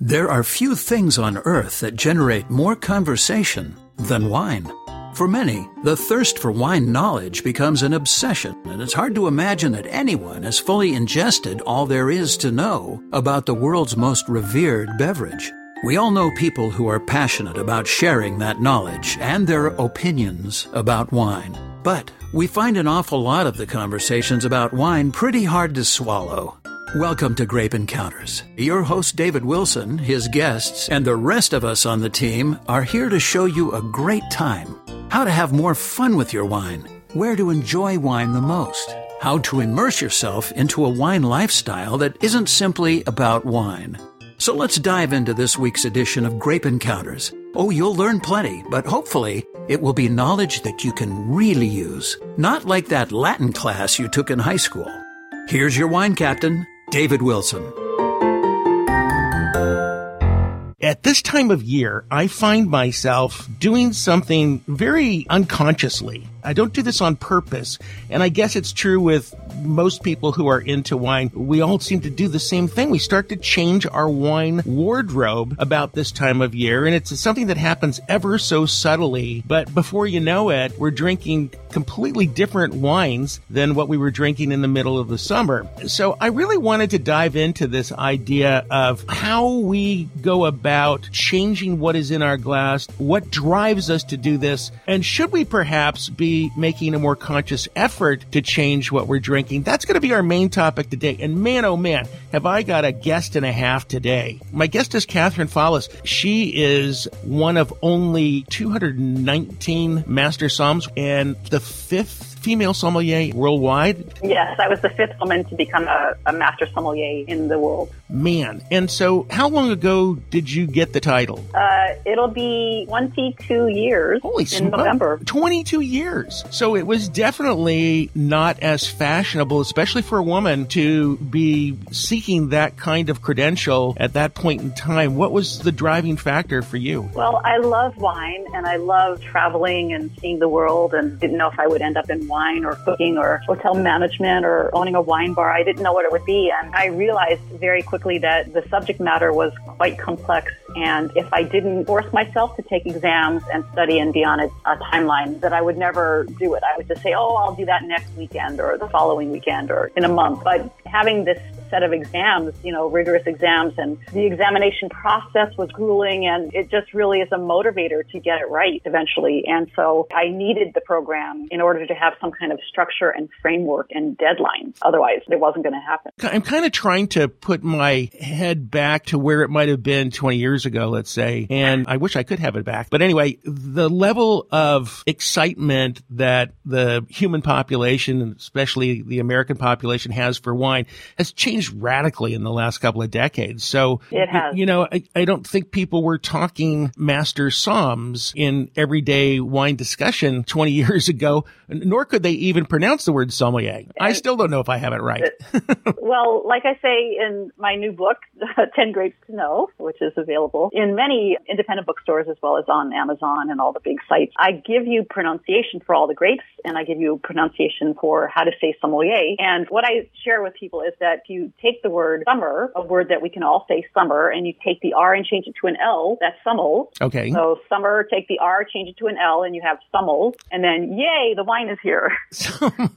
There are few things on earth that generate more conversation than wine. For many, the thirst for wine knowledge becomes an obsession, and it's hard to imagine that anyone has fully ingested all there is to know about the world's most revered beverage. We all know people who are passionate about sharing that knowledge and their opinions about wine. But we find an awful lot of the conversations about wine pretty hard to swallow. Welcome to Grape Encounters. Your host, David Wilson, his guests, and the rest of us on the team are here to show you a great time, how to have more fun with your wine, where to enjoy wine the most, how to immerse yourself into a wine lifestyle that isn't simply about wine. So let's dive into this week's edition of Grape Encounters. Oh, you'll learn plenty, but hopefully it will be knowledge that you can really use, not like that Latin class you took in high school. Here's your wine captain, David Wilson. At this time of year, I find myself doing something very unconsciously. I don't do this on purpose. And I guess it's true with most people who are into wine. We all seem to do the same thing. We start to change our wine wardrobe about this time of year. And it's something that happens ever so subtly. But before you know it, we're drinking completely different wines than what we were drinking in the middle of the summer. So I really wanted to dive into this idea of how we go about changing what is in our glass, what drives us to do this, and should we perhaps be making a more conscious effort to change what we're drinking. That's going to be our main topic today. And man, oh man, have I got a guest and a half today. My guest is Catherine Fallis. She is one of only 219 master somms and the fifth female sommelier worldwide? Yes, I was the fifth woman to become a, a, master sommelier in the world. Man, and so how long ago did you get the title? Uh, it'll be 22 years Holy in smoke. November. 22 years. So it was definitely not as fashionable, especially for a woman, to be seeking that kind of credential at that point in time. What was the driving factor for you? Well, I love wine and I love traveling and seeing the world and didn't know if I would end up in wine or cooking or hotel management or owning a wine bar. I didn't know what it would be. And I realized very quickly that the subject matter was quite complex. And if I didn't force myself to take exams and study and be on a, a timeline, that I would never do it. I would just say, oh, I'll do that next weekend or the following weekend or in a month. But having this set of exams, you know, rigorous exams, and the examination process was grueling, and it just really is a motivator to get it right eventually. And so I needed the program in order to have some kind of structure and framework and deadlines. Otherwise, it wasn't going to happen. I'm kind of trying to put my head back to where it might have been 20 years ago, let's say, and I wish I could have it back. But anyway, the level of excitement that the human population, especially the American population, has for wine has changed radically in the last couple of decades. So, it has. you know, I, I don't think people were talking master somms in everyday wine discussion 20 years ago, nor could they even pronounce the word sommelier. I still don't know if I have it right. well, like I say in my new book, 10 Grapes to Know, which is available in many independent bookstores as well as on Amazon and all the big sites, I give you pronunciation for all the grapes and I give you pronunciation for how to say sommelier. And what I share with people is that if you take the word summer, a word that we can all say summer, and you take the R and change it to an L, that's summel. Okay. So summer, take the R, change it to an L, and you have summel. And then, yay, the wine is here.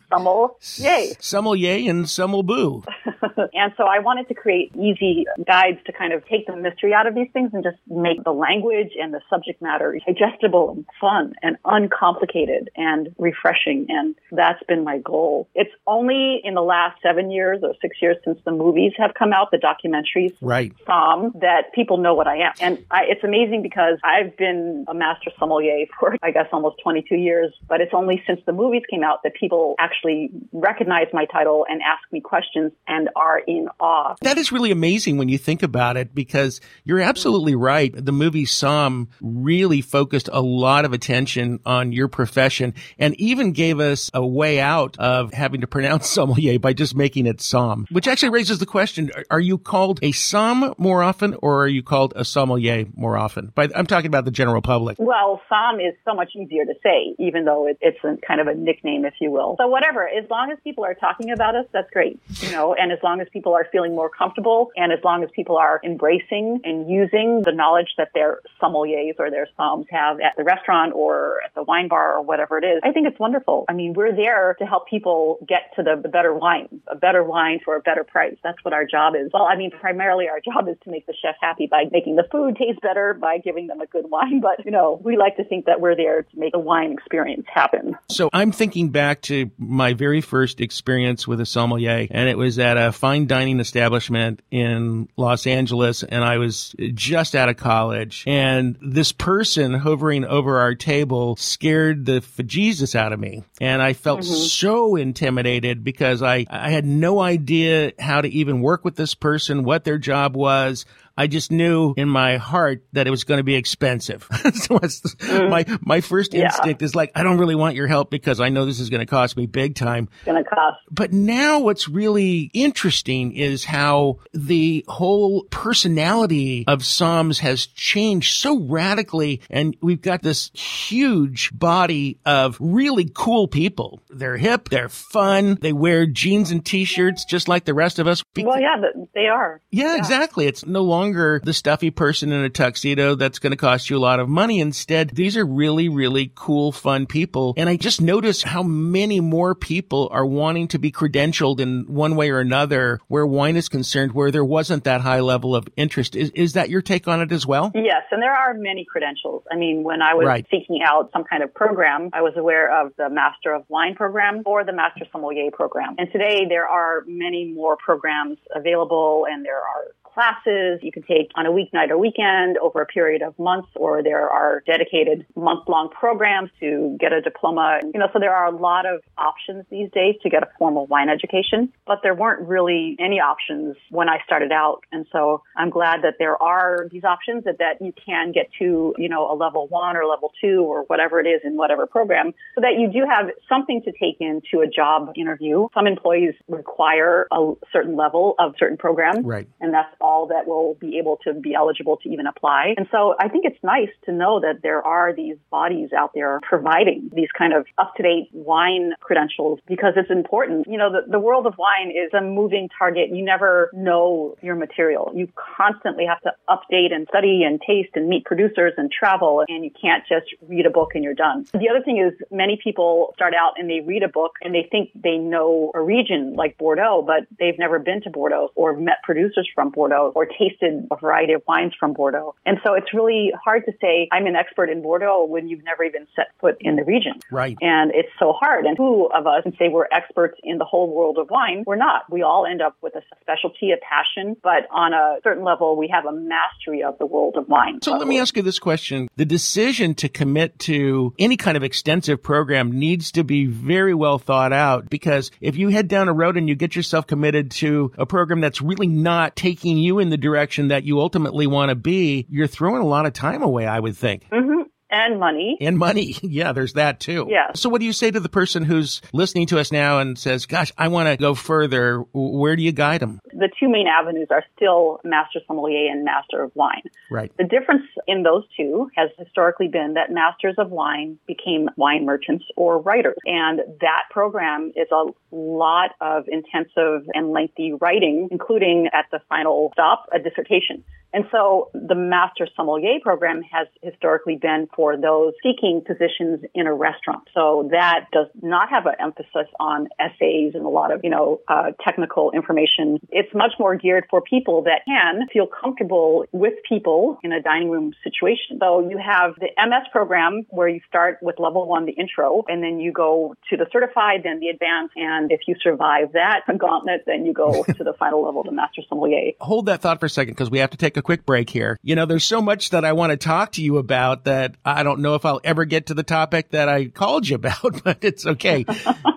Summel, yay. Sommelier and summel boo. and so I wanted to create easy guides to kind of take the mystery out of these things and just make the language and the subject matter digestible and fun and uncomplicated and refreshing. And that's been my goal. It's only in the last seven years or six years since the movies have come out, the documentaries right. from, that people know what I am. And I, it's amazing because I've been a master sommelier for, I guess, almost 22 years, but it's only since the movies came out that people actually recognize my title and ask me questions and are in awe. That is really amazing when you think about it because you're absolutely right. The movie Somm really focused a lot of attention on your profession and even gave us a way out of having to pronounce sommelier by just making it Somm, which actually actually raises the question: Are you called a som more often, or are you called a sommelier more often? I'm talking about the general public. Well, som is so much easier to say, even though it, it's a, kind of a nickname, if you will. So whatever, as long as people are talking about us, that's great. You know, and as long as people are feeling more comfortable, and as long as people are embracing and using the knowledge that their sommeliers or their soms have at the restaurant or at the wine bar or whatever it is, I think it's wonderful. I mean, we're there to help people get to the, the better wine, a better wine for a better price. That's what our job is. Well, I mean, primarily our job is to make the chef happy by making the food taste better, by giving them a good wine. But, you know, we like to think that we're there to make the wine experience happen. So I'm thinking back to my very first experience with a sommelier, and it was at a fine dining establishment in Los Angeles, and I was just out of college. And this person hovering over our table scared the Jesus out of me. And I felt mm-hmm. so intimidated because I, I had no idea how to even work with this person, what their job was. I just knew in my heart that it was going to be expensive. so mm. my my first instinct is like, I don't really want your help because I know this is going to cost me big time. It's going to cost. But now what's really interesting is how the whole personality of Soms has changed so radically, and we've got this huge body of really cool people. They're hip, they're fun, they wear jeans and t-shirts just like the rest of us. Well, yeah, they are. Yeah, yeah. exactly. It's no longer longer the stuffy person in a tuxedo that's going to cost you a lot of money. Instead, these are really, really cool, fun people. And I just notice how many more people are wanting to be credentialed in one way or another where wine is concerned, where there wasn't that high level of interest. Is, is that your take on it as well? Yes. And there are many credentials. I mean, when I was right. seeking out some kind of program, I was aware of the Master of Wine program or the Master Sommelier program. And today there are many more programs available and there are classes you can take on a weeknight or weekend over a period of months, or there are dedicated month long programs to get a diploma. You know, so there are a lot of options these days to get a formal wine education, but there weren't really any options when I started out. And so I'm glad that there are these options that, that you can get to, you know, a level one or level two or whatever it is in whatever program so that you do have something to take into a job interview. Some employees require a certain level of certain program. Right. And that's all that will be able to be eligible to even apply. And so I think it's nice to know that there are these bodies out there providing these kind of up to date wine credentials because it's important. You know, the, the world of wine is a moving target. You never know your material. You constantly have to update and study and taste and meet producers and travel and you can't just read a book and you're done. The other thing is many people start out and they read a book and they think they know a region like Bordeaux, but they've never been to Bordeaux or met producers from Bordeaux Bordeaux or tasted a variety of wines from Bordeaux. And so it's really hard to say I'm an expert in Bordeaux when you've never even set foot in the region. Right. And it's so hard. And who of us can say we're experts in the whole world of wine? We're not. We all end up with a specialty, a passion, but on a certain level, we have a mastery of the world of wine. So let me ask you this question. The decision to commit to any kind of extensive program needs to be very well thought out because if you head down a road and you get yourself committed to a program that's really not taking you in the direction that you ultimately want to be, you're throwing a lot of time away, I would think. Mm-hmm and money. And money. Yeah, there's that too. Yeah. So what do you say to the person who's listening to us now and says, gosh, I want to go further? Where do you guide them? The two main avenues are still Master Sommelier and Master of Wine. Right. The difference in those two has historically been that Masters of Wine became wine merchants or writers. And that program is a lot of intensive and lengthy writing, including at the final stop, a dissertation. And so the Master Sommelier program has historically been for those seeking positions in a restaurant. So that does not have an emphasis on essays and a lot of, you know, uh, technical information. It's much more geared for people that can feel comfortable with people in a dining room situation. So you have the MS program where you start with level one, the intro, and then you go to the certified, then the advanced. And if you survive that gauntlet, then you go to the final level, the Master Sommelier. Hold that thought for a second because we have to take a quick break here. You know, there's so much that I want to talk to you about that I don't know if I'll ever get to the topic that I called you about, but it's okay.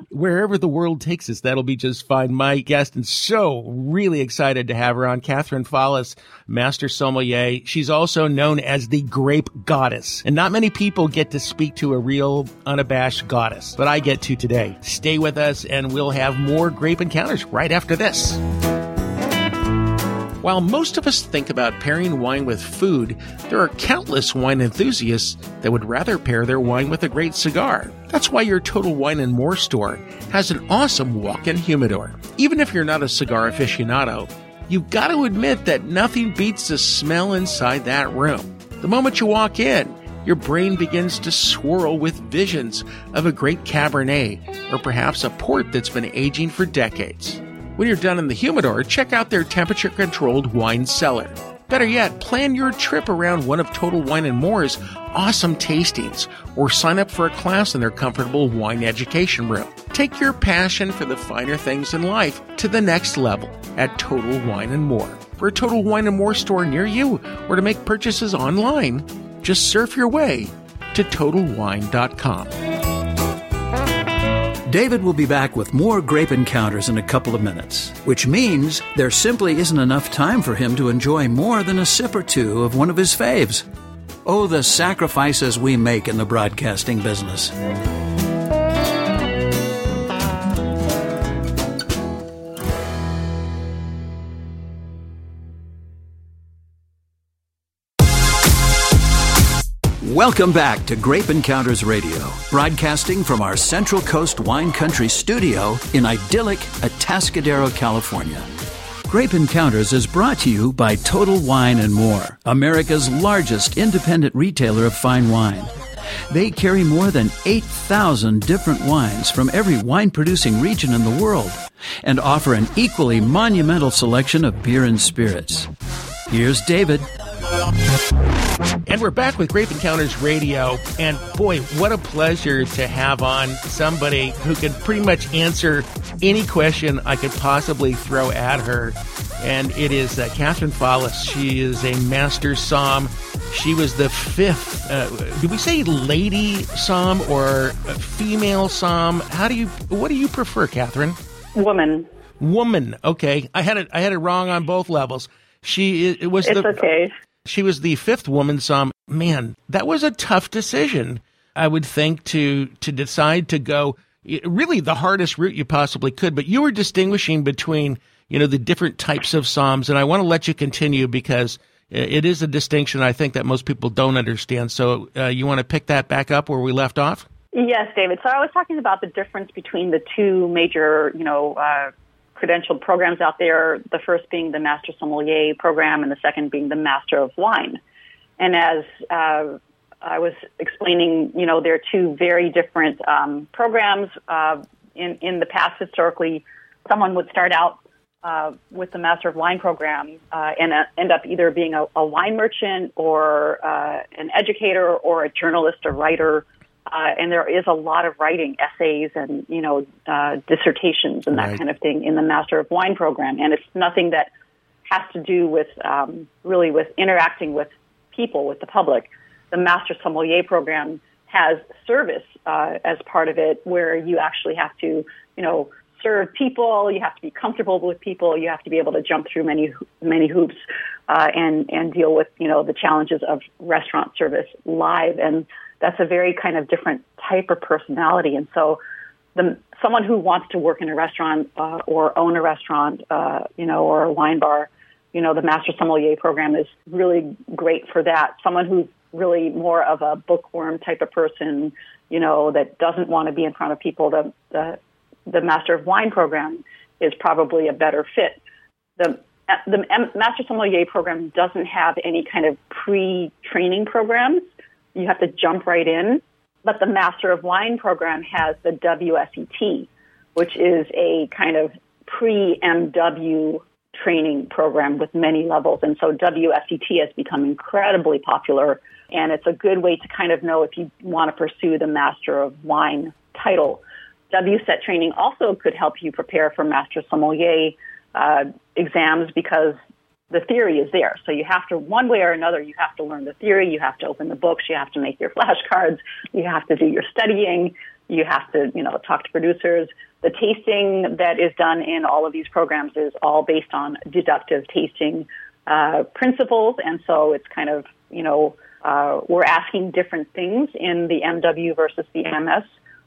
Wherever the world takes us, that'll be just fine. My guest, and so really excited to have her on, Catherine Fallis, Master Sommelier. She's also known as the Grape Goddess. And not many people get to speak to a real, unabashed goddess, but I get to today. Stay with us, and we'll have more grape encounters right after this. While most of us think about pairing wine with food, there are countless wine enthusiasts that would rather pair their wine with a great cigar. That's why your Total Wine and More store has an awesome walk-in humidor. Even if you're not a cigar aficionado, you've got to admit that nothing beats the smell inside that room. The moment you walk in, your brain begins to swirl with visions of a great Cabernet or perhaps a port that's been aging for decades. When you're done in the humidor, check out their temperature controlled wine cellar. Better yet, plan your trip around one of Total Wine and More's awesome tastings or sign up for a class in their comfortable wine education room. Take your passion for the finer things in life to the next level at Total Wine and More. For a Total Wine and More store near you or to make purchases online, just surf your way to TotalWine.com. David will be back with more grape encounters in a couple of minutes, which means there simply isn't enough time for him to enjoy more than a sip or two of one of his faves. Oh, the sacrifices we make in the broadcasting business. Welcome back to Grape Encounters Radio, broadcasting from our Central Coast Wine Country studio in idyllic Atascadero, California. Grape Encounters is brought to you by Total Wine and More, America's largest independent retailer of fine wine. They carry more than 8,000 different wines from every wine producing region in the world and offer an equally monumental selection of beer and spirits. Here's David. And we're back with Grape Encounters Radio. And boy, what a pleasure to have on somebody who could pretty much answer any question I could possibly throw at her. And it is uh, Catherine Fallis. She is a master som. She was the fifth, uh, do we say lady som or female som? How do you, what do you prefer, Catherine? Woman. Woman. Okay. I had it, I had it wrong on both levels. She it, was it's the okay. She was the fifth woman som. Man, that was a tough decision. I would think to to decide to go really the hardest route you possibly could. But you were distinguishing between you know the different types of somms, and I want to let you continue because it is a distinction I think that most people don't understand. So uh, you want to pick that back up where we left off? Yes, David. So I was talking about the difference between the two major, you know, uh, credentialed programs out there, the first being the Master Sommelier program and the second being the Master of Wine. And as uh, I was explaining, you know, there are two very different um, programs. Uh, in, in the past, historically, someone would start out uh, with the Master of Wine program uh, and uh, end up either being a, a wine merchant or uh, an educator or a journalist or writer uh, and there is a lot of writing, essays, and you know, uh, dissertations and that right. kind of thing in the Master of Wine program. And it's nothing that has to do with um, really with interacting with people, with the public. The Master Sommelier program has service uh, as part of it, where you actually have to, you know, serve people. You have to be comfortable with people. You have to be able to jump through many many hoops uh, and and deal with you know the challenges of restaurant service live and that's a very kind of different type of personality. And so, the someone who wants to work in a restaurant uh, or own a restaurant, uh, you know, or a wine bar, you know, the Master Sommelier program is really great for that. Someone who's really more of a bookworm type of person, you know, that doesn't want to be in front of people, the the, the Master of Wine program is probably a better fit. The the Master Sommelier program doesn't have any kind of pre-training programs you have to jump right in. But the Master of Wine program has the WSET, which is a kind of pre MW training program with many levels. And so WSET has become incredibly popular. And it's a good way to kind of know if you want to pursue the Master of Wine title. WSET training also could help you prepare for Master Sommelier uh, exams because the theory is there. So you have to, one way or another, you have to learn the theory, you have to open the books, you have to make your flashcards, you have to do your studying, you have to, you know, talk to producers. The tasting that is done in all of these programs is all based on deductive tasting uh, principles, and so it's kind of, you know, uh, we're asking different things in the MW versus the MS.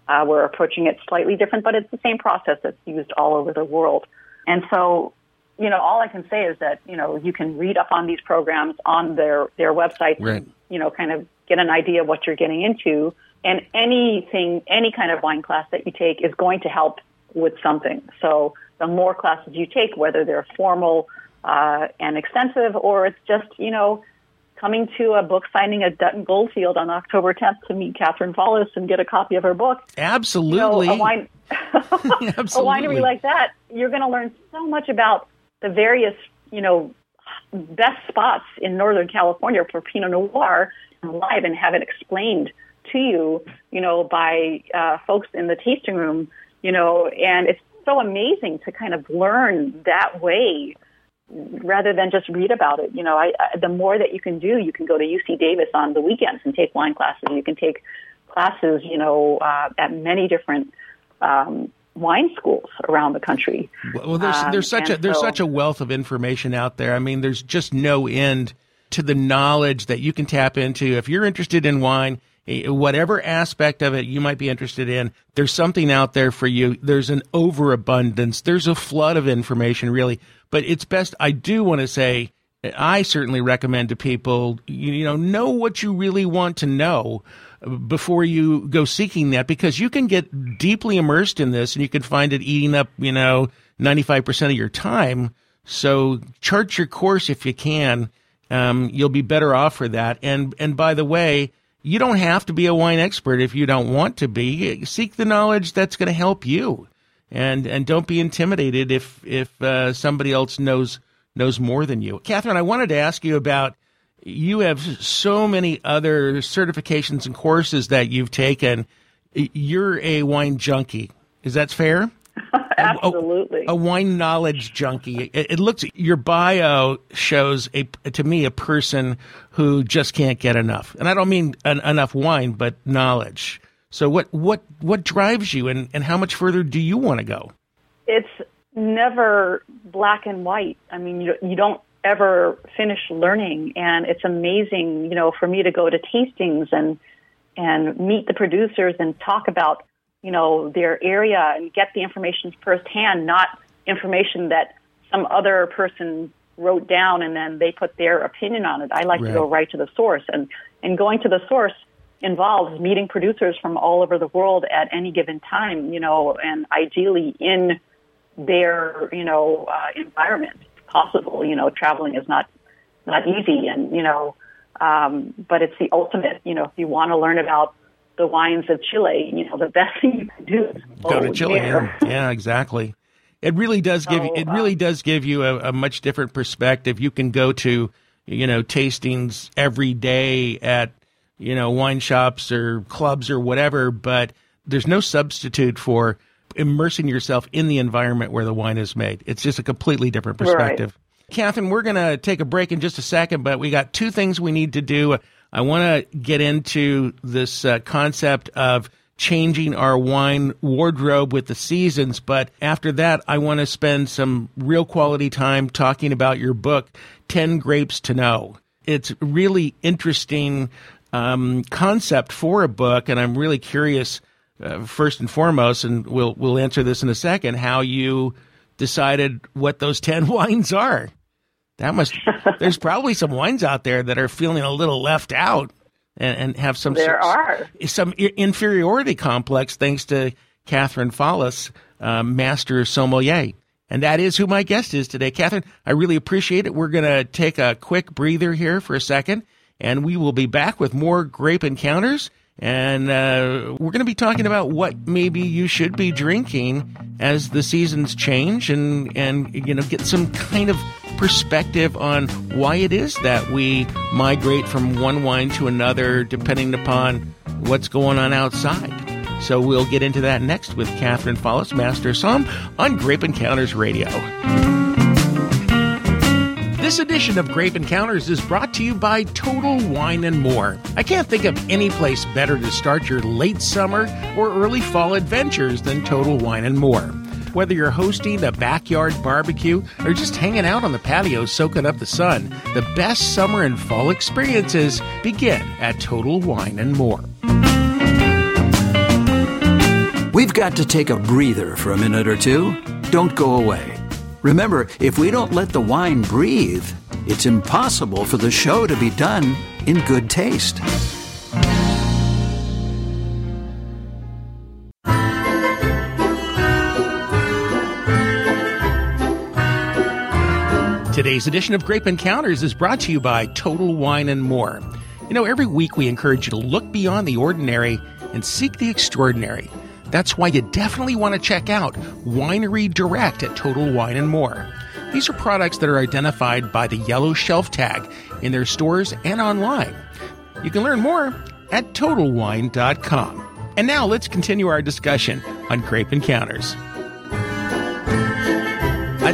Uh, we're approaching it slightly different, but it's the same process that's used all over the world. And so you know, all I can say is that, you know, you can read up on these programs on their, their websites, right. and, you know, kind of get an idea of what you're getting into. And anything, any kind of wine class that you take is going to help with something. So the more classes you take, whether they're formal uh, and extensive, or it's just, you know, coming to a book signing at Dutton Goldfield on October 10th to meet Catherine Fallis and get a copy of her book. Absolutely. You know, a, wine, Absolutely. a winery like that, you're going to learn so much about the various, you know, best spots in Northern California for Pinot Noir live and have it explained to you, you know, by uh, folks in the tasting room, you know, and it's so amazing to kind of learn that way rather than just read about it. You know, I, I, the more that you can do, you can go to UC Davis on the weekends and take wine classes. You can take classes, you know, uh, at many different um, wine schools around the country. Well, there's Um, there's such a there's so- such a wealth of information out there. I mean, there's just no end to the knowledge that you can tap into if you're interested in wine. eh, Whatever aspect of it you might be interested in, there's something out there for you. There's an overabundance. There's a flood of information, really. But it's best. I do want to say, I certainly recommend to people, you, you know, know what you really want to know before you go seeking that because you can get deeply immersed in this and you can find it eating up, you know, 95% of your time. So chart your course if you can. Um, you'll be better off for that. And, and by the way, you don't have to be a wine expert if you don't want to be. Seek the knowledge that's going to help you. And, and don't be intimidated if, if, uh, somebody else knows, knows more than you. Catherine, I wanted to ask you about you have so many other certifications and courses that you've taken. You're a wine junkie. Is that fair? Absolutely. A wine knowledge junkie. It, it looks your bio shows a to me a person who just can't get enough, and I don't mean an, enough wine, but knowledge. So what what what drives you, and and how much further do you want to go? it's never black and white. I mean, you, you don't ever finish learning, and it's amazing, you know, for me to go to tastings and and meet the producers and talk about, you know, their area and get the information firsthand, not information that some other person wrote down and then they put their opinion on it. I like Right. to go right to the source, and and going to the source involves meeting producers from all over the world at any given time, you know, and ideally in their, you know, uh, environment possible. You know, traveling is not not easy, and you know, um, but it's the ultimate. You know, if you want to learn about the wines of Chile, you know, the best thing you can do is Go to Chile. Yeah, yeah, exactly. It really does give So, it uh, really does give you a, a much different perspective. You can go to you know tastings every day at you know wine shops or clubs or whatever, but there's no substitute for immersing yourself in the environment where the wine is made. It's just a completely different Right. perspective. Catherine, we're going to take a break in just a second, but we got two things we need to do. I want to get into this uh, concept of changing our wine wardrobe with the seasons, but after that, I want to spend some real quality time talking about your book, 10 Grapes to Know. It's really interesting um, concept for a book, and I'm really curious, uh, first and foremost, and we'll we'll answer this in a second, how you decided what those ten wines are. That must. there's probably some wines out there that are feeling a little left out and, and have some There are. some inferiority complex thanks to Catherine Fallis, um, master sommelier. And that is who my guest is today. Catherine, I really appreciate it. We're going to take a quick breather here for a second, and we will be back with more grape encounters. And uh, we're going to be talking about what maybe you should be drinking as the seasons change, and and you know get some kind of perspective on why it is that we migrate from one wine to another depending upon what's going on outside. So we'll get into that next with Catherine Fallis, Master Som, on Grape Encounters Radio. This edition of Grape Encounters is brought to you by Total Wine and More. I can't think of any place better to start your late summer or early fall adventures than Total Wine and More. Whether you're hosting a backyard barbecue or just hanging out on the patio soaking up the sun, the best summer and fall experiences begin at Total Wine and More. We've got to take a breather for a minute or two. Don't go away. Remember, if we don't let the wine breathe, it's impossible for the show to be done in good taste. Today's edition of Grape Encounters is brought to you by Total Wine and More. You know, every week we encourage you to look beyond the ordinary and seek the extraordinary. That's why you definitely want to check out Winery Direct at Total Wine and More. These are products that are identified by the yellow shelf tag in their stores and online. You can learn more at TotalWine.com. And now let's continue our discussion on Grape Encounters.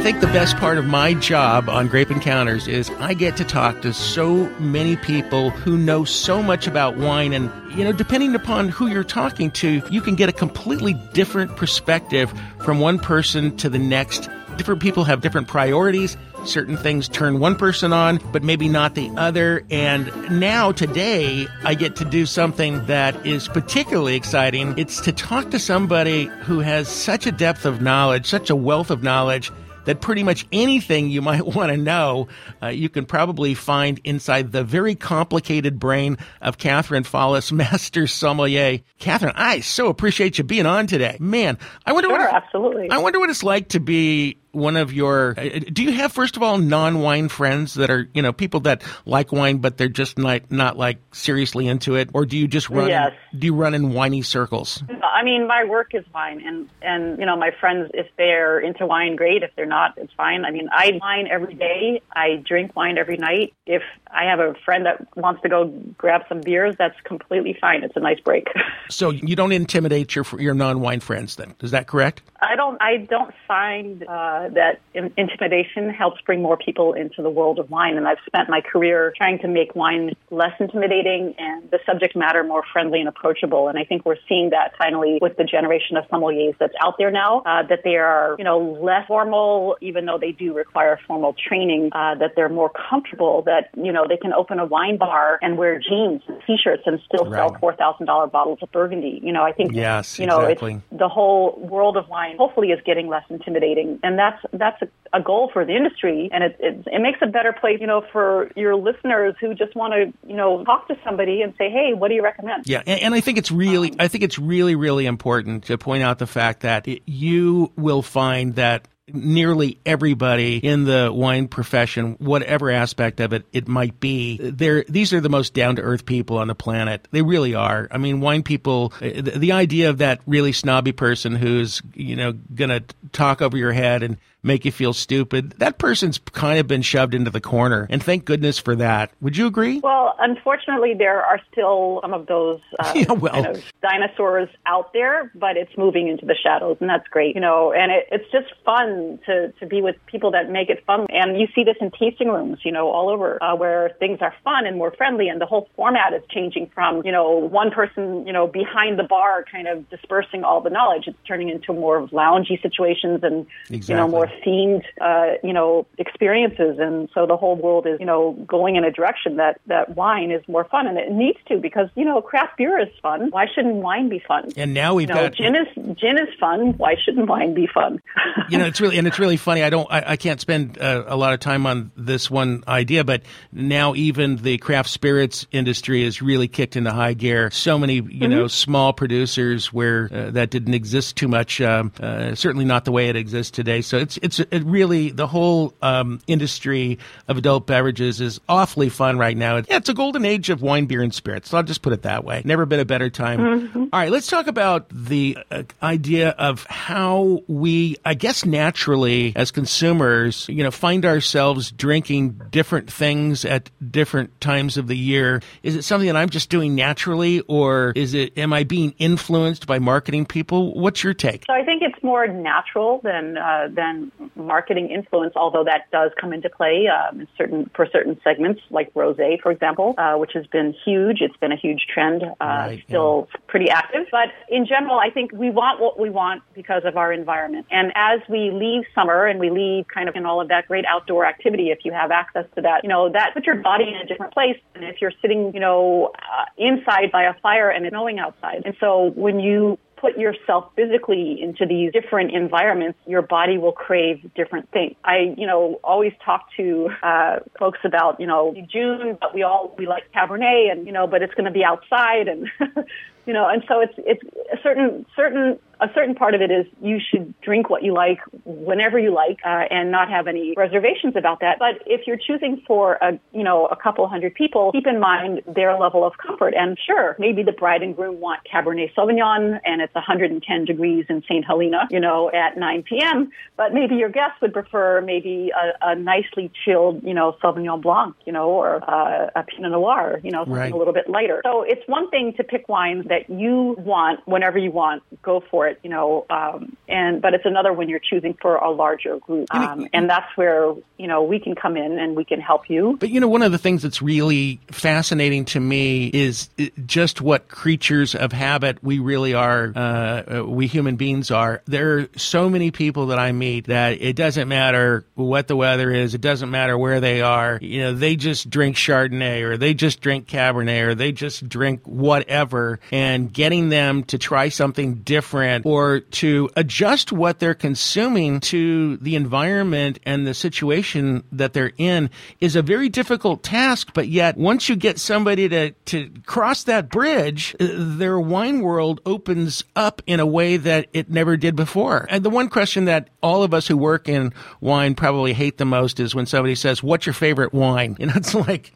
I think the best part of my job on Grape Encounters is I get to talk to so many people who know so much about wine. And, you know, depending upon who you're talking to, you can get a completely different perspective from one person to the next. Different people have different priorities. Certain things turn one person on, but maybe not the other. And now, today, I get to do something that is particularly exciting. It's to talk to somebody who has such a depth of knowledge, such a wealth of knowledge that pretty much anything you might want to know, uh, you can probably find inside the very complicated brain of Catherine Fallis, Master Sommelier. Catherine, I so appreciate you being on today. Man, I wonder sure, what absolutely. I wonder what it's like to be one of your uh, do you have first of all non-wine friends that are you know people that like wine but they're just not not like seriously into it? Or do you just run yes. do you run in winey circles? I mean my work is wine and and you know my friends if they're into wine great. If they're not it's fine. I mean i wine every day. I drink wine every night. If i have a friend that wants to go grab some beers that's completely fine. It's a nice break. So you don't intimidate your your non-wine friends then? Is that correct? I don't i don't find uh uh, that in- intimidation helps bring more people into the world of wine. And I've spent my career trying to make wine less intimidating and the subject matter more friendly and approachable. And I think we're seeing that finally with the generation of sommeliers that's out there now, uh, that they are, you know, less formal, even though they do require formal training, uh, that they're more comfortable, that, you know, they can open a wine bar and wear jeans and t-shirts and still right. sell $4,000 bottles of Burgundy. You know, I think, yes, you know, exactly. the whole world of wine hopefully is getting less intimidating. And that that's that's a, a goal for the industry, and it, it it makes a better place, you know, for your listeners who just want to, you know, talk to somebody and say, hey, what do you recommend? Yeah, and, and I think it's really, Um, I think it's really, really important to point out the fact that it, you will find that nearly everybody in the wine profession, whatever aspect of it it might be, they're these are the most down to earth people on the planet. They really are. I mean, wine people. Eh, the, the idea of that really snobby person who's you know going to talk over your head and make you feel stupid. That person's kind of been shoved into the corner, and thank goodness for that. Would you agree? Well, unfortunately, there are still some of those uh, Yeah, well. kind of dinosaurs out there, but it's moving into the shadows, and that's great, you know. And it, it's just fun to to be with people that make it fun, and you see this in tasting rooms, you know, all over, uh, where things are fun and more friendly, and the whole format is changing from you know one person, you know, behind the bar, kind of dispersing all the knowledge. It's turning into more of loungy situations and you know more themed, uh, you know, experiences. And so the whole world is, you know, going in a direction that, that wine is more fun. And it needs to because, you know, craft beer is fun. Why shouldn't wine be fun? And now we've You know, got gin is, gin is fun. Why shouldn't wine be fun? you know, it's really and it's really funny. I don't, I, I can't spend uh, a lot of time on this one idea, but now even the craft spirits industry is really kicked into high gear. So many, you know, small producers where uh, that didn't exist too much. Um, uh, certainly not the way it exists today. So it's it's it really the whole um, industry of adult beverages is awfully fun right now. Yeah, it's a golden age of wine, beer, and spirits. So I'll just put it that way. Never been a better time. All right, let's talk about the uh, idea of how we, I guess, naturally as consumers, you know, find ourselves drinking different things at different times of the year. Is it something that I'm just doing naturally, or is it? Am I being influenced by marketing people? What's your take? So I think it's more natural than uh, than marketing influence, although that does come into play um, in certain for certain segments, like rosé, for example, uh, which has been huge. It's been a huge trend, uh, Right, still pretty active. But in general, I think we want what we want because of our environment. And as we leave summer and we leave kind of in all of that great outdoor activity, if you have access to that, you know, that puts your body in a different place than if you're sitting, you know, uh, inside by a fire and it's snowing outside. And so when you put yourself physically into these different environments, your body will crave different things. I, you know, always talk to uh, folks about, you know, June, but we all we like Cabernet, and you know, but it's going to be outside, and you know, and so it's it's a certain certain a certain part of it is you should drink what you like whenever you like uh, and not have any reservations about that. But if you're choosing for a you know a couple hundred people, keep in mind their level of comfort. And sure, maybe the bride and groom want Cabernet Sauvignon and it's 110 degrees in St. Helena, you know, at 9 p.m. But maybe your guests would prefer maybe a, a nicely chilled, you know, Sauvignon Blanc, you know, or uh, a Pinot Noir, you know, something right. a little bit lighter. So it's one thing to pick wines that you want whenever you want, go for it you know, um, and but it's another when you're choosing for a larger group, um, and that's where you know we can come in and we can help you. But you know, one of the things that's really fascinating to me is just what creatures of habit we really are. Uh, we human beings are. There are so many people that I meet that it doesn't matter what the weather is, it doesn't matter where they are. You know, they just drink Chardonnay or they just drink Cabernet or they just drink whatever, and getting them to try something different or to adjust what they're consuming to the environment and the situation that they're in is a very difficult task. But yet, once you get somebody to, to cross that bridge, their wine world opens up in a way that it never did before. And the one question that all of us who work in wine probably hate the most is when somebody says, What's your favorite wine? And it's like,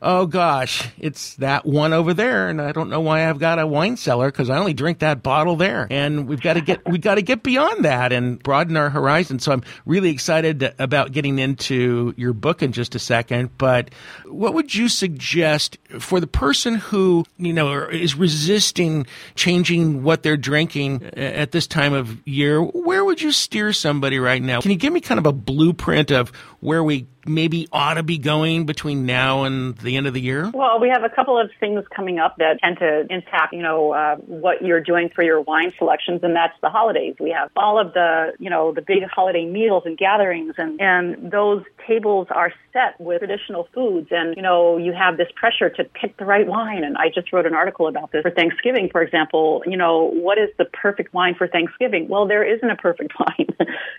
Oh gosh, it's that one over there. And I don't know why I've got a wine cellar because I only drink that bottle there. And we've got to get we've got to get beyond that and broaden our horizons. So I'm really excited about getting into your book in just a second. But what would you suggest for the person who you know is resisting changing what they're drinking at this time of year? Where would you steer somebody right now? Can you give me kind of a blueprint of where we maybe ought to be going between now and the end of the year? Well, we have a couple of things coming up that tend to impact, you know, uh, what you're doing for your wine selections, and that's the holidays. We have all of the, you know, the big holiday meals and gatherings, and and those tables are set with traditional foods, and you know, you have this pressure to pick the right wine. And I just wrote an article about this for Thanksgiving, for example. You know, what is the perfect wine for Thanksgiving? Well, there isn't a perfect wine.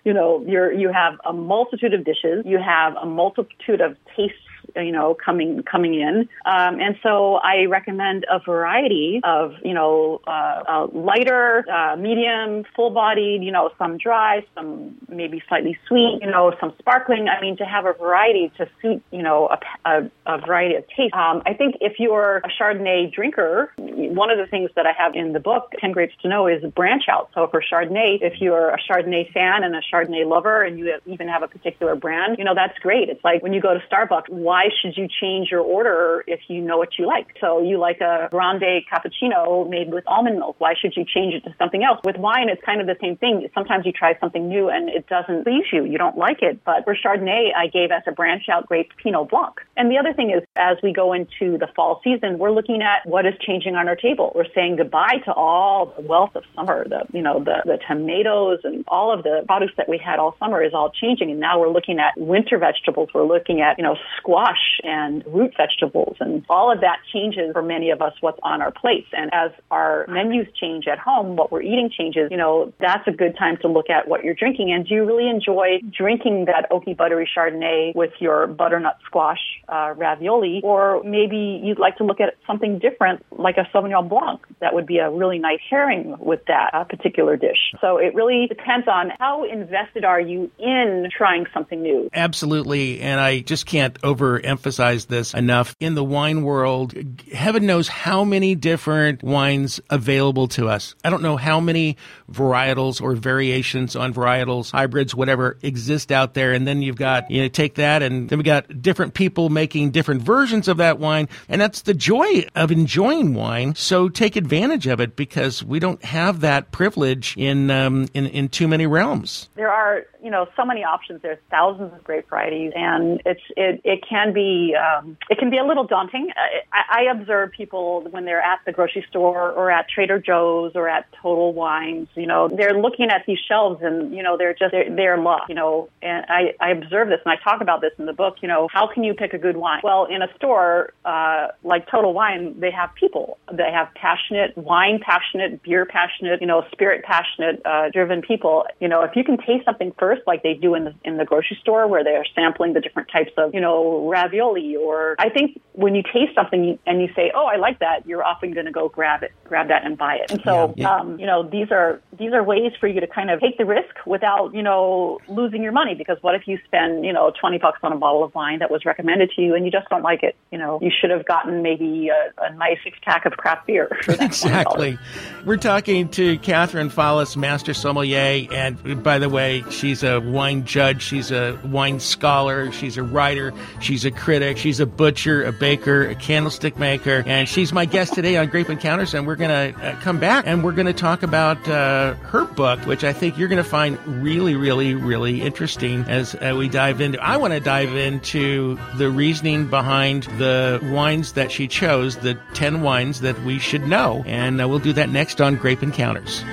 you know, you're you have a multitude of dishes, you have a multitude of tastes you know, coming coming in. Um, and so I recommend a variety of, you know, uh, uh, lighter, uh, medium, full-bodied, you know, some dry, some maybe slightly sweet, you know, some sparkling. I mean, to have a variety to suit, you know, a, a, a variety of tastes. Um, I think if you're a Chardonnay drinker, one of the things that I have in the book, 10 Grapes to Know, is branch out. So for Chardonnay, if you're a Chardonnay fan and a Chardonnay lover and you even have a particular brand, you know, that's great. It's like when you go to Starbucks, why should you change your order if you know what you like? So you like a grande cappuccino made with almond milk. Why should you change it to something else? With wine, it's kind of the same thing. Sometimes you try something new and it doesn't please you. You don't like it. But for Chardonnay, I gave as a branch out grape Pinot Blanc. And the other thing is, as we go into the fall season, we're looking at what is changing on our table. We're saying goodbye to all the wealth of summer, the, you know, the, the tomatoes and all of the products that we had all summer is all changing. And now we're looking at winter vegetables. We're looking at, you know, squash and root vegetables. And all of that changes for many of us what's on our plates. And as our menus change at home, what we're eating changes, you know, that's a good time to look at what you're drinking. And do you really enjoy drinking that oaky, buttery Chardonnay with your butternut squash uh, ravioli? Or maybe you'd like to look at something different, like a Sauvignon Blanc. That would be a really nice pairing with that uh, particular dish. So it really depends on how invested are you in trying something new. Absolutely. And I just can't overemphasize this enough. In the wine world, heaven knows how many different wines available to us. I don't know how many varietals or variations on varietals, hybrids, whatever exist out there. And then you've got, you know, take that and then we got different people making different versions of that wine. And that's the joy of enjoying wine. So take advantage of it because we don't have that privilege in, um, in, in too many realms. There are, you know, so many options. There's thousands of grape varieties and it's, it, it can be um, it can be a little daunting. I, I observe people when they're at the grocery store or at Trader Joe's or at Total Wines. You know, they're looking at these shelves and you know they're just they're, they're lost. You know, and I I observe this and I talk about this in the book. You know, how can you pick a good wine? Well, in in a store uh, like Total Wine, they have people. They have passionate wine, passionate beer, passionate, you know, spirit passionate, uh, driven people. You know, if you can taste something first, like they do in the in the grocery store, where they are sampling the different types of, you know, ravioli, or I think when you taste something and you say, "Oh, I like that," you're often going to go grab it, grab that, and buy it. And so, yeah, yeah. Um, you know, these are these are ways for you to kind of take the risk without, you know, losing your money. Because what if you spend, you know, twenty bucks on a bottle of wine that was recommended to you and you just don't like it? You know, you should have gotten maybe a, a nice six pack of craft beer. exactly. We're talking to Catherine Fallis, master sommelier, and by the way, she's a wine judge, she's a wine scholar, she's a writer, she's a critic, she's a butcher, a baker, a candlestick maker, and she's my guest today on Grape Encounters. And we're going to uh, come back and we're going to talk about uh, her book, which I think you're going to find really, really, really interesting as uh, we dive into. I want to dive into the reasoning behind the wines that she chose, the 10 wines that we should know. And uh, we'll do that next on Grape Encounters.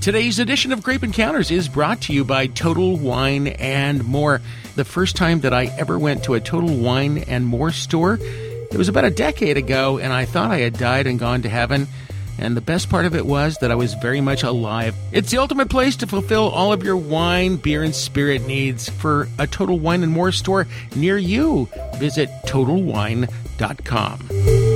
Today's edition of Grape Encounters is brought to you by Total Wine and More. The first time that I ever went to a Total Wine and More store, it was about a decade ago, and I thought I had died and gone to heaven. And the best part of it was that I was very much alive. It's the ultimate place to fulfill all of your wine, beer, and spirit needs. For a Total Wine and More store near you, visit TotalWine.com.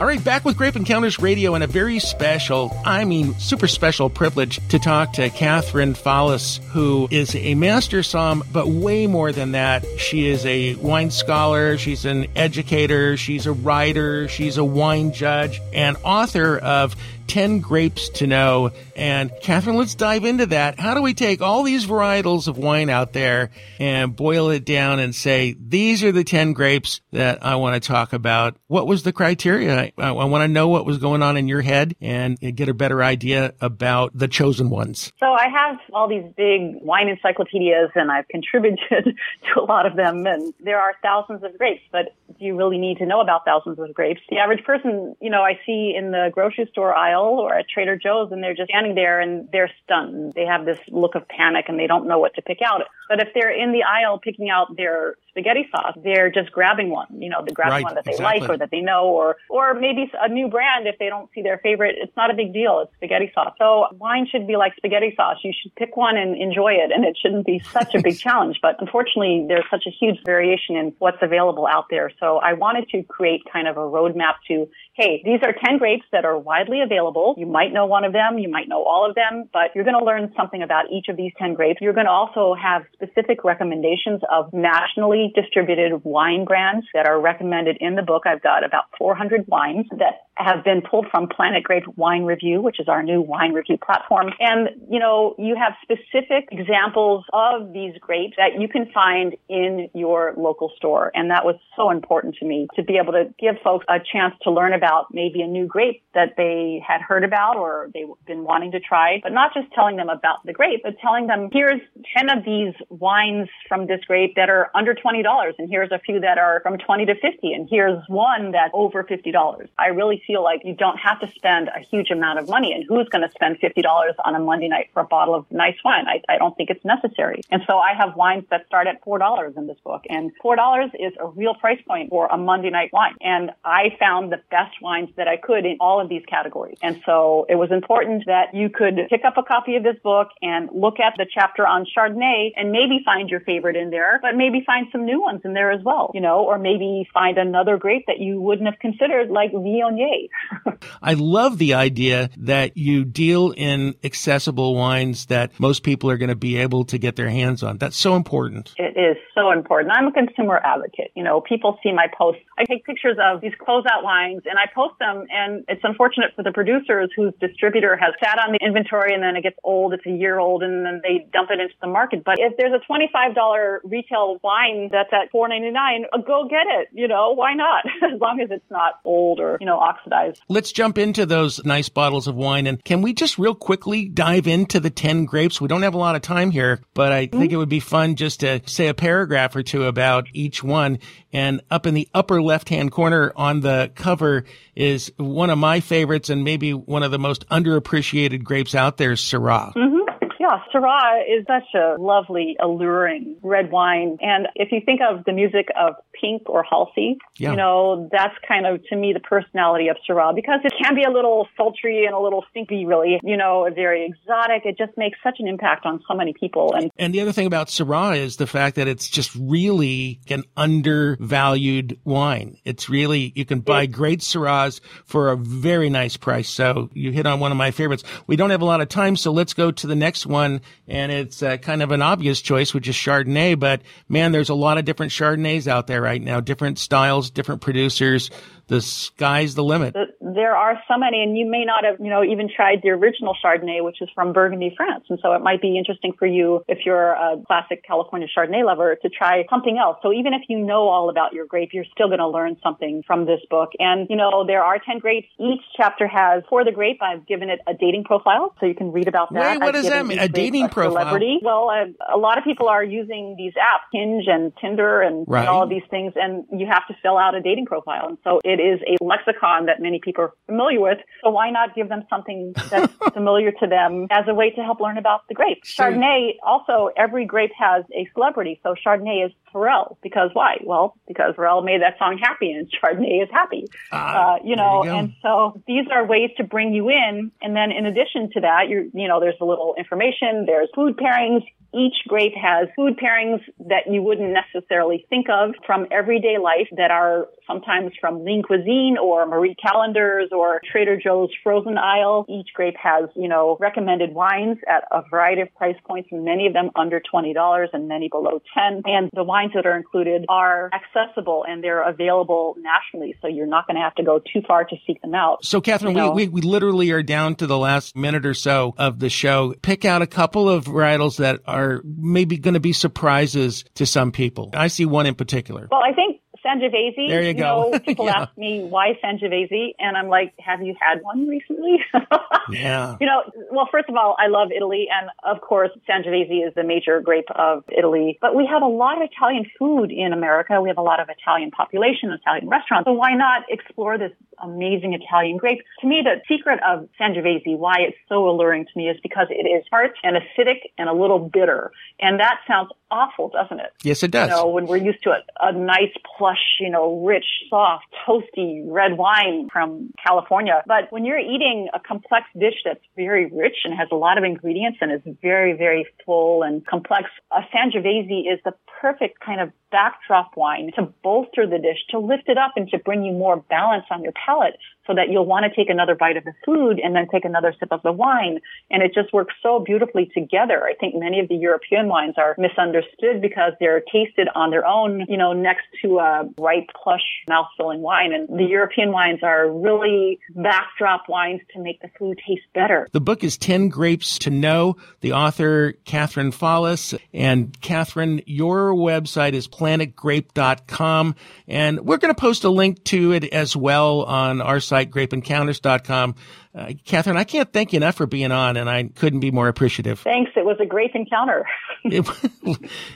All right, back with Grape Encounters Radio and a very special, I mean, super special privilege to talk to Catherine Fallis, who is a master somm, but way more than that. She is a wine scholar, she's an educator, she's a writer, she's a wine judge, and author of 10 grapes to know. And Catherine, let's dive into that. How do we take all these varietals of wine out there and boil it down and say, these are the 10 grapes that I want to talk about? What was the criteria? I, I want to know what was going on in your head and get a better idea about the chosen ones. So I have all these big wine encyclopedias and I've contributed to a lot of them and there are thousands of grapes, but do you really need to know about thousands of grapes? The average person, you know, I see in the grocery store aisle aisle or at Trader Joe's and they're just standing there and they're stunned. They have this look of panic and they don't know what to pick out. But if they're in the aisle picking out their spaghetti sauce, they're just grabbing one, you know, they're grabbing right, one that they exactly. like or that they know or, or maybe a new brand if they don't see their favorite. It's not a big deal. It's spaghetti sauce. So wine should be like spaghetti sauce. You should pick one and enjoy it and it shouldn't be such a big challenge. But unfortunately, there's such a huge variation in what's available out there. So I wanted to create kind of a roadmap to, hey, these are 10 grapes that are widely available. You might know one of them. You might know all of them, but you're going to learn something about each of these 10 grapes. You're going to also have specific recommendations of nationally distributed wine brands that are recommended in the book. I've got about 400 wines that have been pulled from Planet Grape Wine Review, which is our new wine review platform. And, you know, you have specific examples of these grapes that you can find in your local store. And that was so important to me to be able to give folks a chance to learn about maybe a new grape that they had heard about or they've been wanting to try, but not just telling them about the grape, but telling them here's 10 of these wines from this grape that are under $20 and here's a few that are from 20 to 50 and here's one that's over $50. I really feel like you don't have to spend a huge amount of money. And who's going to spend $50 on a Monday night for a bottle of nice wine? I, I don't think it's necessary. And so I have wines that start at $4 in this book. And $4 is a real price point for a Monday night wine. And I found the best wines that I could in all of these categories. And so it was important that you could pick up a copy of this book and look at the chapter on Chardonnay and maybe find your favorite in there, but maybe find some new ones in there as well, you know, or maybe find another grape that you wouldn't have considered like Viognier. I love the idea that you deal in accessible wines that most people are going to be able to get their hands on. That's so important. It is so important. I'm a consumer advocate. You know, people see my posts. I take pictures of these closeout wines and I post them and it's unfortunate for the producers whose distributor has sat on the inventory and then it gets old. It's a year old and then they dump it into the market. But if there's a $25 retail wine that's at four ninety nine, uh, go get it. You know, why not? as long as it's not old or you know oxidized. Let's jump into those nice bottles of wine, and can we just real quickly dive into the ten grapes? We don't have a lot of time here, but I mm-hmm. think it would be fun just to say a paragraph or two about each one. And up in the upper left hand corner on the cover is one of my favorites and maybe one of the most underappreciated grapes out there, Syrah. Mm-hmm. Yeah, Syrah is such a lovely, alluring red wine. And if you think of the music of Pink or Halsey, yeah. you know, that's kind of, to me, the personality of Syrah because it can be a little sultry and a little stinky, really, you know, very exotic. It just makes such an impact on so many people. And, and the other thing about Syrah is the fact that it's just really an undervalued wine. It's really, you can buy great Syrahs for a very nice price. So you hit on one of my favorites. We don't have a lot of time, so let's go to the next one one, and it's uh, kind of an obvious choice, which is Chardonnay. But man, there's a lot of different Chardonnays out there right now, different styles, different producers the sky's the limit. There are so many, and you may not have, you know, even tried the original Chardonnay, which is from Burgundy, France. And so it might be interesting for you if you're a classic California Chardonnay lover to try something else. So even if you know all about your grape, you're still going to learn something from this book. And, you know, there are 10 grapes. Each chapter has, for the grape, I've given it a dating profile. So you can read about that. Wait, what I've does that mean? A dating a profile? Celebrity. Well, a lot of people are using these apps, Hinge and Tinder and, right. and all of these things, and you have to fill out a dating profile. And so it is a lexicon that many people familiar with. So why not give them something that's familiar to them as a way to help learn about the grape? Chardonnay, also, every grape has a celebrity. So Chardonnay is Pharrell. Because why? Well, because Pharrell made that song happy and Chardonnay is happy. Uh, uh, you know, you and so these are ways to bring you in. And then in addition to that, you you know, there's a little information, there's food pairings, each grape has food pairings that you wouldn't necessarily think of from everyday life that are sometimes from lean cuisine or Marie Callender's or Trader Joe's frozen aisle. Each grape has, you know, recommended wines at a variety of price points, many of them under $20 and many below 10. And the wines that are included are accessible and they're available nationally. So you're not going to have to go too far to seek them out. So Catherine, you know, we, we, we literally are down to the last minute or so of the show. Pick out a couple of varietals that are are maybe going to be surprises to some people? I see one in particular. Well, I think Sangiovese. There you, you go. Know, people yeah. ask me why Sangiovese, and I'm like, have you had one recently? yeah. You know, well, first of all, I love Italy, and of course, Sangiovese is the major grape of Italy. But we have a lot of Italian food in America. We have a lot of Italian population, Italian restaurants. So why not explore this amazing Italian grape? To me, the secret of Sangiovese, why it's so alluring to me, is because it is tart and acidic and a little bitter, and that sounds awful, doesn't it? Yes, it does. You know, when we're used to a, a nice, plush, you know, rich, soft, toasty red wine from California. But when you're eating a complex dish that's very rich and has a lot of ingredients and is very, very full and complex, a Sangiovese is the perfect kind of backdrop wine to bolster the dish, to lift it up and to bring you more balance on your palate so that you'll want to take another bite of the food and then take another sip of the wine. And it just works so beautifully together. I think many of the European wines are misunderstood because they're tasted on their own, you know, next to a ripe, plush, mouth-filling wine. And the European wines are really backdrop wines to make the food taste better. The book is 10 Grapes to Know. The author, Catherine Fallis. And Catherine, your website is planetgrape.com. And we're going to post a link to it as well on our site grapeencounters.com. Uh, Catherine, I can't thank you enough for being on, and I couldn't be more appreciative. Thanks. It was a great encounter. it,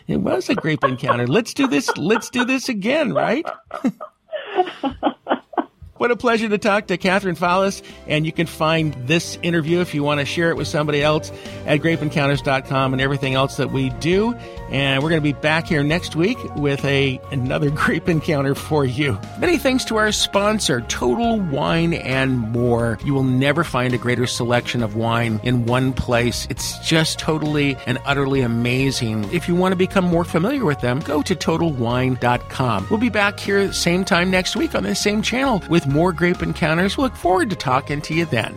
it was a great encounter. Let's do this. Let's do this again, right? What a pleasure to talk to Catherine Fallis. And you can find this interview if you want to share it with somebody else at grapeencounters.com and everything else that we do. And we're going to be back here next week with a another grape encounter for you. Many thanks to our sponsor, Total Wine and More. You will never find a greater selection of wine in one place. It's just totally and utterly amazing. If you want to become more familiar with them, go to totalwine.com. We'll be back here same time next week on this same channel with more grape encounters. We look forward to talking to you then.